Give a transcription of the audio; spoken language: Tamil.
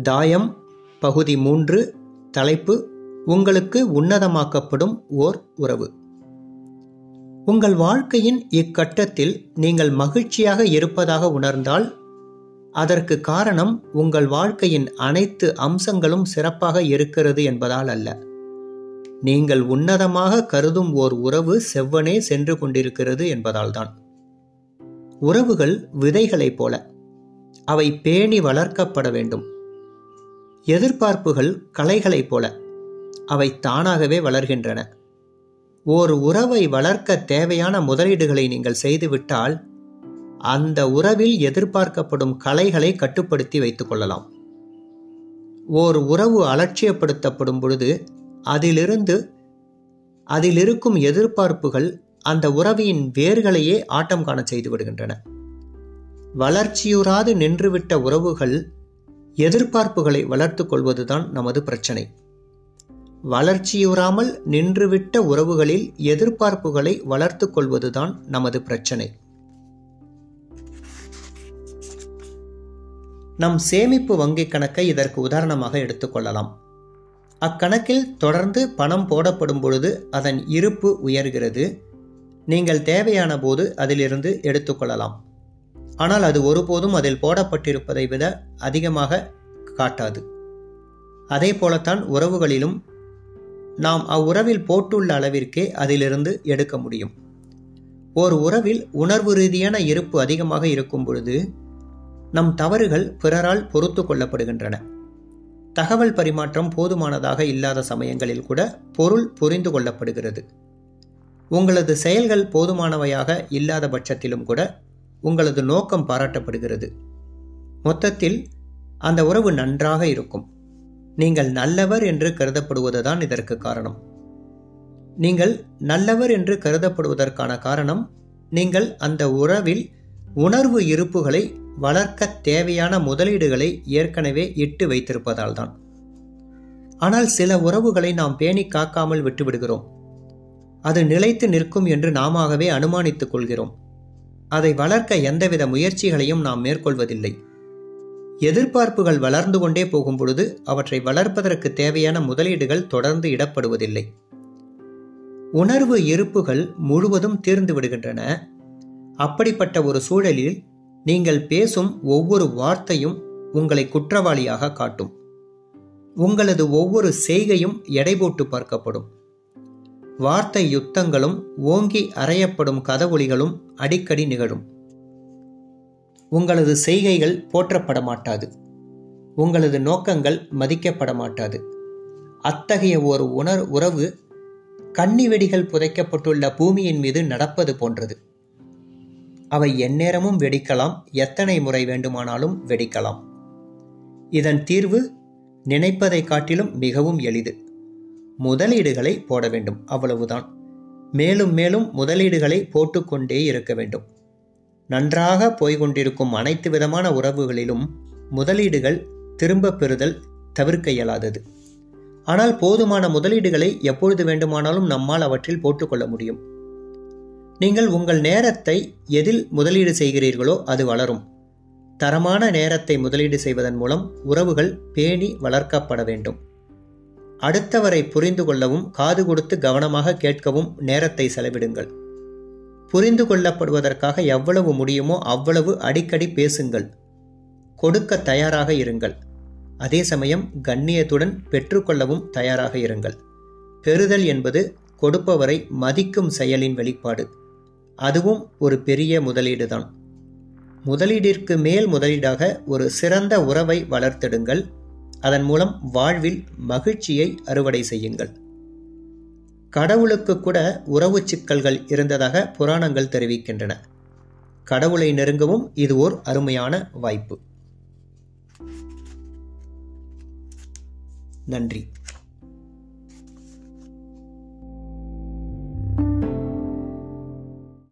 தாயம் பகுதி மூன்று தலைப்பு உங்களுக்கு உன்னதமாக்கப்படும் ஓர் உறவு. உங்கள் வாழ்க்கையின் இக்கட்டத்தில் நீங்கள் மகிழ்ச்சியாக இருப்பதாக உணர்ந்தால் அதற்கு காரணம் உங்கள் வாழ்க்கையின் அனைத்து அம்சங்களும் சிறப்பாக இருக்கிறது என்பதால் அல்ல. நீங்கள் உன்னதமாக கருதும் ஓர் உறவு செவ்வனே சென்று கொண்டிருக்கிறது என்பதால்தான் உறவுகள் விதைகளைப் போல அவை பேணி வளர்க்கப்பட வேண்டும். எதிர்பார்ப்புகள் கலைகளைப் போல அவை தானாகவே வளர்கின்றன. ஓர் உறவை வளர்க்க தேவையான முதலீடுகளை நீங்கள் செய்துவிட்டால் அந்த உறவில் எதிர்பார்க்கப்படும் கலைகளை கட்டுப்படுத்தி வைத்துக் கொள்ளலாம். ஓர் உறவு அலட்சியப்படுத்தப்படும் பொழுது அதிலிருந்து அதில் இருக்கும் எதிர்பார்ப்புகள் அந்த உறவின் வேர்களையே ஆட்டம் காண செய்து விடுகின்றன. வளர்ச்சியுறாது நின்றுவிட்ட உறவுகள் எதிர்பார்ப்புகளை வளர்த்து கொள்வதுதான் நமது பிரச்சனை. வளர்ச்சியுறாமல் நின்றுவிட்ட உறவுகளில் எதிர்பார்ப்புகளை வளர்த்து கொள்வதுதான் நமது பிரச்சனை. நம் சேமிப்பு வங்கிக் கணக்கை இதற்கு உதாரணமாக எடுத்துக்கொள்ளலாம் அக்கணக்கில் தொடர்ந்து பணம் போடப்படும் பொழுது அதன் இருப்பு உயர்கிறது. நீங்கள் தேவையான போது அதிலிருந்து எடுத்துக்கொள்ளலாம் ஆனால் அது ஒருபோதும் அதில் போடப்பட்டிருப்பதை விட அதிகமாக காட்டாது. அதே போலத்தான் உறவுகளிலும் நாம் அவ்வுறவில் போட்டுள்ள அளவிற்கே அதிலிருந்து எடுக்க முடியும். ஓர் உறவில் உணர்வு ரீதியான இருப்பு அதிகமாக இருக்கும் பொழுது நம் தவறுகள் பிறரால் பொறுத்து கொள்ளப்படுகின்றன. தகவல் பரிமாற்றம் போதுமானதாக இல்லாத சமயங்களில் கூட பொருள் புரிந்து கொள்ளப்படுகிறது. உங்களது செயல்கள் போதுமானவையாக இல்லாத பட்சத்திலும் கூட உங்களது நோக்கம் பாராட்டப்படுகிறது. மொத்தத்தில் அந்த உறவு நன்றாக இருக்கும். நீங்கள் நல்லவர் என்று கருதப்படுவதுதான் இதற்கு காரணம். நீங்கள் நல்லவர் என்று கருதப்படுவதற்கான காரணம் நீங்கள் அந்த உறவில் உணர்வு இருப்புகளை வளர்க்க தேவையான முதலீடுகளை ஏற்கனவே இட்டு வைத்திருப்பதால் தான் ஆனால் சில உறவுகளை நாம் பேணி காக்காமல் விட்டுவிடுகிறோம். அது நிலைத்து நிற்கும் என்று நாமவே அனுமானித்துக் கொள்கிறோம். அதை வளர்க்க எந்தவித முயற்சிகளையும் நாம் மேற்கொள்வதில்லை. எதிர்பார்ப்புகள் வளர்ந்து கொண்டே போகும் பொழுது அவற்றை வளர்ப்பதற்கு தேவையான முதலீடுகள் தொடர்ந்து இடப்படுவதில்லை. உணர்வு இருப்புகள் முழுவதும் தீர்ந்து விடுகின்றன. அப்படிப்பட்ட ஒரு சூழலில் நீங்கள் பேசும் ஒவ்வொரு வார்த்தையும் உங்களை குற்றவாளியாக காட்டும். உங்களது ஒவ்வொரு செய்கையும் எடை போட்டு பார்க்கப்படும். வார்த்தை யுத்தங்களும் ஓங்கி அறையப்படும் கதவொலிகளும் அடிக்கடி நிகழும். உங்களது செய்கைகள் போற்றப்பட மாட்டாது உங்களது நோக்கங்கள் மதிக்கப்பட மாட்டாது அத்தகைய ஒரு உணர் உறவு கன்னி வெடிகள் புதைக்கப்பட்டுள்ள பூமியின் மீது நடப்பது போன்றது. அவை எந்நேரமும் வெடிக்கலாம் எத்தனை முறை வேண்டுமானாலும் வெடிக்கலாம். இதன் தீர்வு நினைப்பதை காட்டிலும் மிகவும் எளிது. முதலீடுகளை போட வேண்டும். அவ்வளவுதான். மேலும் மேலும் முதலீடுகளை போட்டுக்கொண்டே இருக்க வேண்டும். நன்றாக போய்கொண்டிருக்கும் அனைத்து விதமான உறவுகளிலும் முதலீடுகள் திரும்ப பெறுதல் தவிர்க்க இயலாதது. ஆனால் போதுமான முதலீடுகளை எப்பொழுது வேண்டுமானாலும் நம்மால் அவற்றில் போட்டுக்கொள்ள முடியும். நீங்கள் உங்கள் நேரத்தை எதில் முதலீடு செய்கிறீர்களோ அது வளரும். தரமான நேரத்தை முதலீடு செய்வதன் மூலம் உறவுகள் பேணி வளர்க்கப்பட வேண்டும். அடுத்தவரை புரிந்து கொள்ளவும் காது கொடுத்து கவனமாக கேட்கவும் நேரத்தை செலவிடுங்கள். புரிந்து கொள்ளப்படுவதற்காக எவ்வளவு முடியுமோ அவ்வளவு அடிக்கடி பேசுங்கள். கொடுக்க தயாராக இருங்கள். அதே சமயம் கண்ணியத்துடன் பெற்றுக்கொள்ளவும் தயாராக இருங்கள். பெறுதல் என்பது கொடுப்பவரை மதிக்கும் செயலின் வெளிப்பாடு. அதுவும் ஒரு பெரிய முதலீடுதான். முதலீடிற்கு மேல் முதலீடாக ஒரு சிறந்த உறவை வளர்த்தெடுங்கள். அதன் மூலம் வாழ்வில் மகிழ்ச்சியை அறுவடை செய்யுங்கள். கடவுளுக்கு கூட உறவு சிக்கல்கள் இருந்ததாக புராணங்கள் தெரிவிக்கின்றன. கடவுளை நெருங்கவும் இது ஓர் அருமையான வாய்ப்பு. நன்றி.